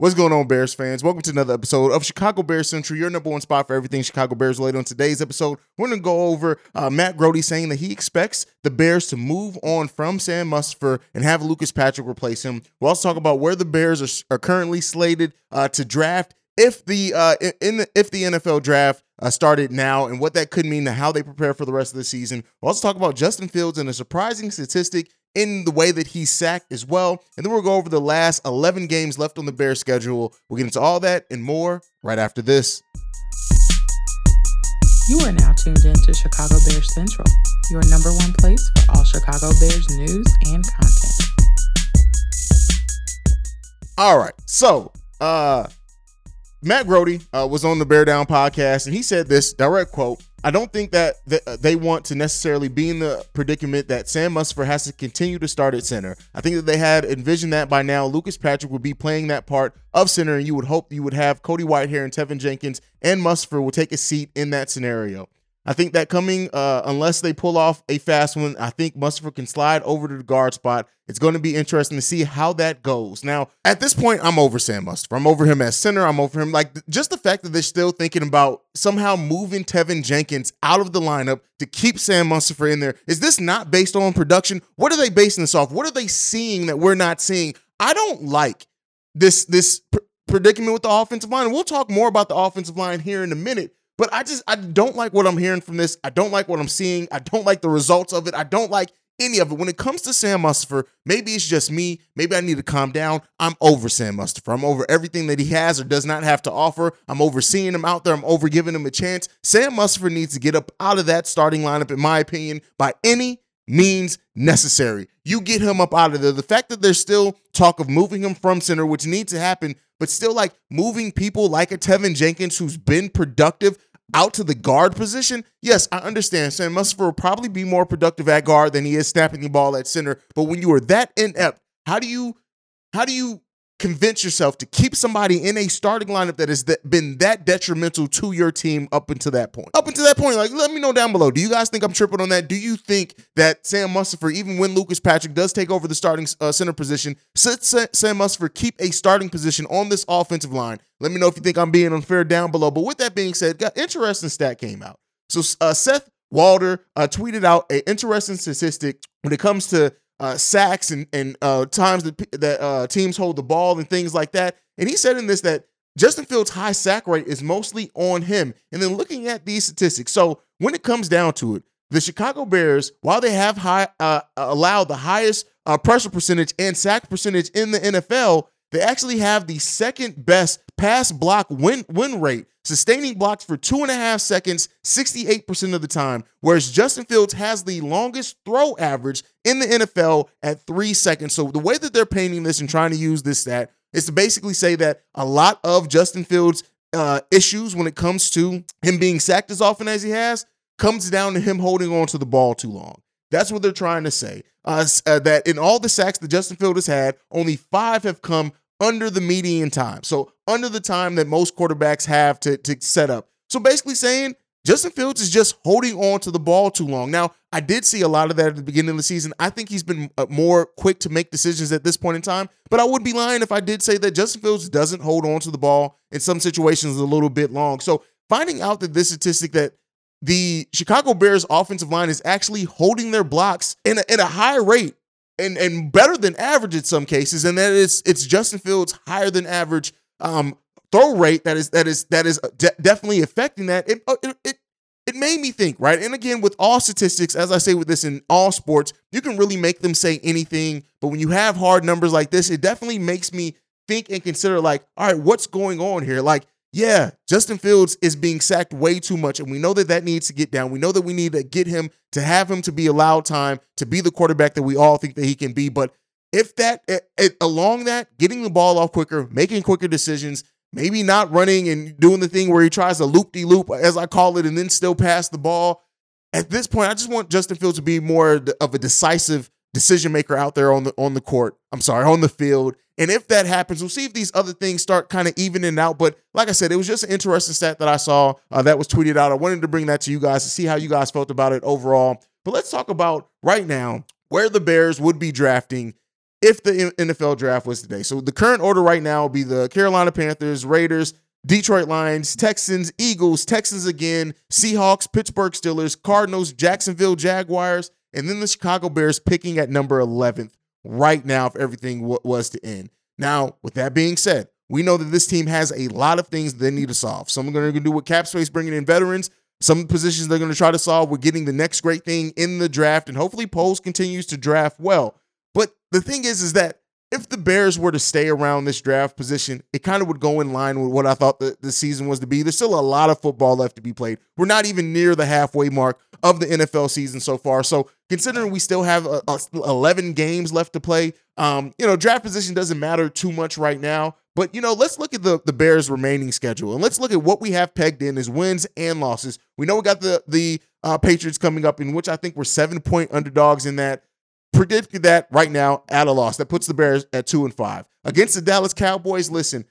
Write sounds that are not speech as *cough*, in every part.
What's going on, Bears fans? Welcome to another episode of Chicago Bears Central, your number one spot for everything Chicago Bears related. On today's episode, we're going to go over uh, Matt Grody saying that he expects the Bears to move on from Sam Mustipher and have Lucas Patrick replace him. We'll also talk about where the Bears are, are currently slated uh, to draft if the uh, in the, if the NFL draft uh, started now and what that could mean to how they prepare for the rest of the season. We'll also talk about Justin Fields and a surprising statistic in the way that he's sacked as well. And then we'll go over the last 11 games left on the Bears schedule. We'll get into all that and more right after this. You are now tuned in to Chicago Bears Central, your number one place for all Chicago Bears news and content. All right. So, uh, Matt Grody uh, was on the Bear Down podcast, and he said this direct quote I don't think that uh, they want to necessarily be in the predicament that Sam Mustipher has to continue to start at center. I think that they had envisioned that by now Lucas Patrick would be playing that part of center, and you would hope you would have Cody Whitehair and Teven Jenkins and Mustipher will take a seat in that scenario. I think that coming, uh, unless they pull off a fast one, I think Mustipher can slide over to the guard spot. It's going to be interesting to see how that goes. Now, at this point, I'm over Sam Mustipher. I'm over him as center. I'm over him. Like, just the fact that they're still thinking about somehow moving Teven Jenkins out of the lineup to keep Sam Mustipher in there. Is this not based on production? What are they basing this off? What are they seeing that we're not seeing? I don't like this, this pr- predicament with the offensive line. And we'll talk more about the offensive line here in a minute. But I just I don't like what I'm hearing from this. I don't like what I'm seeing. I don't like the results of it. I don't like any of it. When it comes to Sam Mustipher, maybe it's just me. Maybe I need to calm down. I'm over Sam Mustipher. I'm over everything that he has or does not have to offer. I'm over seeing him out there. I'm over giving him a chance. Sam Mustipher needs to get up out of that starting lineup, in my opinion, by any means necessary. You get him up out of there. The fact that there's still talk of moving him from center, which needs to happen, but still like moving people like a Teven Jenkins who's been productive out to the guard position, yes, I understand. Sam Mustipher will probably be more productive at guard than he is snapping the ball at center. But when you are that inept, how do you how do you convince yourself to keep somebody in a starting lineup that has been that detrimental to your team up until that point. Up until that point, like let me know down below. Do you guys think I'm tripping on that? Do you think that Sam Mustipher, even when Lucas Patrick does take over the starting uh, center position, should Sam Mustipher keep a starting position on this offensive line? Let me know if you think I'm being unfair down below. But with that being said, got interesting stat came out. So uh, Seth Walder uh, tweeted out an interesting statistic when it comes to uh, sacks and and uh, times that that uh, teams hold the ball and things like that. And he said in this that Justin Fields' high sack rate is mostly on him. And then looking at these statistics, so when it comes down to it, the Chicago Bears, while they have high uh, allowed the highest uh, pressure percentage and sack percentage in the NFL, they actually have the second best pass block win win rate, sustaining blocks for two and a half seconds, 68% of the time, whereas Justin Fields has the longest throw average in the NFL at three seconds. So the way that they're painting this and trying to use this stat is to basically say that a lot of Justin Fields' uh, issues when it comes to him being sacked as often as he has comes down to him holding on to the ball too long. That's what they're trying to say. Uh, uh, that in all the sacks that Justin Fields has had, only five have come under the median time. So under the time that most quarterbacks have to, to set up. So basically saying Justin Fields is just holding on to the ball too long. Now, I did see a lot of that at the beginning of the season. I think he's been uh, more quick to make decisions at this point in time, but I would be lying if I did say that Justin Fields doesn't hold on to the ball in some situations a little bit long. So finding out that this statistic that the Chicago Bears offensive line is actually holding their blocks in a, in a high rate and and better than average in some cases, and that is it's Justin Fields higher than average um, throw rate that is that is that is de- definitely affecting that. It, uh, it it it made me think, right? And again, with all statistics, as I say with this in all sports, you can really make them say anything, but when you have hard numbers like this, it definitely makes me think and consider like, all right, what's going on here? Like yeah, Justin Fields is being sacked way too much, and we know that that needs to get down. We know that we need to get him to have him to be allowed time to be the quarterback that we all think that he can be. But if that it, along that, getting the ball off quicker, making quicker decisions, maybe not running and doing the thing where he tries to loop de loop, as I call it, and then still pass the ball. At this point, I just want Justin Fields to be more of a decisive decision maker out there on the on the court. I'm sorry, on the field and if that happens, we'll see if these other things start kind of evening out. But like I said, it was just an interesting stat that I saw uh, that was tweeted out. I wanted to bring that to you guys to see how you guys felt about it overall. But let's talk about right now where the Bears would be drafting if the NFL draft was today. So the current order right now will be the Carolina Panthers, Raiders, Detroit Lions, Texans, Eagles, Texans again, Seahawks, Pittsburgh Steelers, Cardinals, Jacksonville Jaguars, and then the Chicago Bears picking at number 11th right now if everything w- was to end. Now, with that being said, we know that this team has a lot of things they need to solve. Some are going to do with cap space, bringing in veterans. Some positions they're going to try to solve with getting the next great thing in the draft, and hopefully Poles continues to draft well. But the thing is, is that if the Bears were to stay around this draft position, it kind of would go in line with what I thought the, the season was to be. There's still a lot of football left to be played. We're not even near the halfway mark of the NFL season so far. So considering we still have uh, uh, 11 games left to play, um, you know, draft position doesn't matter too much right now. But you know, let's look at the the Bears' remaining schedule and let's look at what we have pegged in as wins and losses. We know we got the the uh, Patriots coming up, in which I think we're seven point underdogs in that predicted that right now at a loss. That puts the Bears at two and five against the Dallas Cowboys. Listen,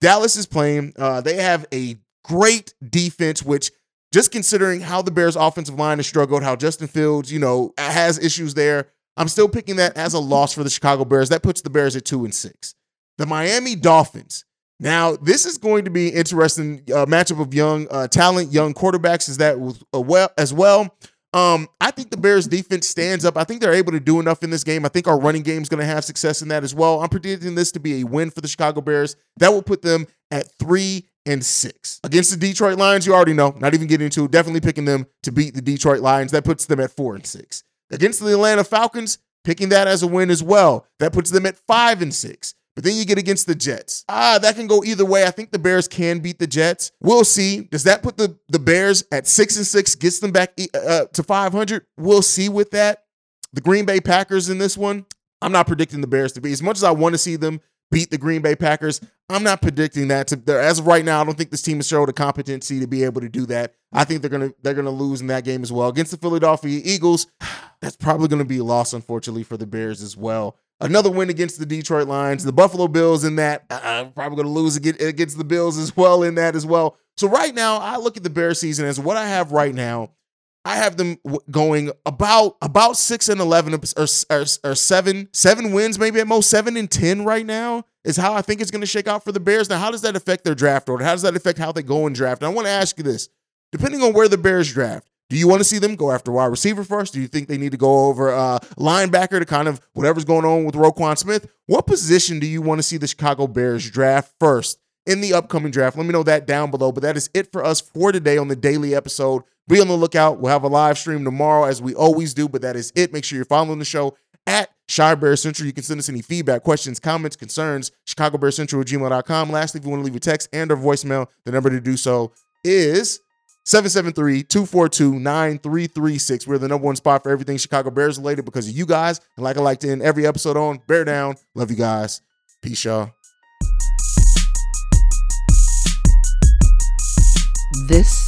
Dallas is playing. Uh, they have a great defense, which just considering how the Bears' offensive line has struggled, how Justin Fields, you know, has issues there. I'm still picking that as a loss for the Chicago Bears. That puts the Bears at two and six. The Miami Dolphins. Now, this is going to be interesting uh, matchup of young uh, talent, young quarterbacks. Is that uh, well as well? Um, I think the Bears defense stands up. I think they're able to do enough in this game. I think our running game is going to have success in that as well. I'm predicting this to be a win for the Chicago Bears. That will put them at three and six. Against the Detroit Lions, you already know, not even getting into definitely picking them to beat the Detroit Lions. That puts them at four and six. Against the Atlanta Falcons, picking that as a win as well. That puts them at five and six. But then you get against the Jets. Ah, that can go either way. I think the Bears can beat the Jets. We'll see. Does that put the, the Bears at six and six, gets them back uh, to 500? We'll see with that. The Green Bay Packers in this one, I'm not predicting the Bears to be. As much as I want to see them beat the Green Bay Packers, I'm not predicting that. To, as of right now, I don't think this team has showed a competency to be able to do that. I think they're gonna they're gonna lose in that game as well against the Philadelphia Eagles. *sighs* That's probably gonna be a loss, unfortunately, for the Bears as well. Another win against the Detroit Lions. The Buffalo Bills in that. I'm uh, probably to lose against the Bills as well in that as well. So right now, I look at the Bear season as what I have right now. I have them going about about six and eleven or, or, or, seven seven wins, maybe at most seven and ten right now is how I think it's going to shake out for the Bears. Now, how does that affect their draft order? How does that affect how they go in draft? And I want to ask you this: depending on where the Bears draft, do you want to see them go after wide receiver first? Do you think they need to go over uh, linebacker to kind of whatever's going on with Roquan Smith? What position do you want to see the Chicago Bears draft first in the upcoming draft? Let me know that down below. But that is it for us for today on the daily episode. Be on the lookout. We'll have a live stream tomorrow as we always do. But that is it. Make sure you're following the show at Chi Bear Central. You can send us any feedback, questions, comments, concerns, ChicagoBearCentral at gmail.com. Lastly, if you want to leave a text and or voicemail, the number to do so is 773-242-9336. We're the number one spot for everything Chicago Bears related because of you guys. And like I like to end every episode on, bear down. Love you guys. Peace, y'all. This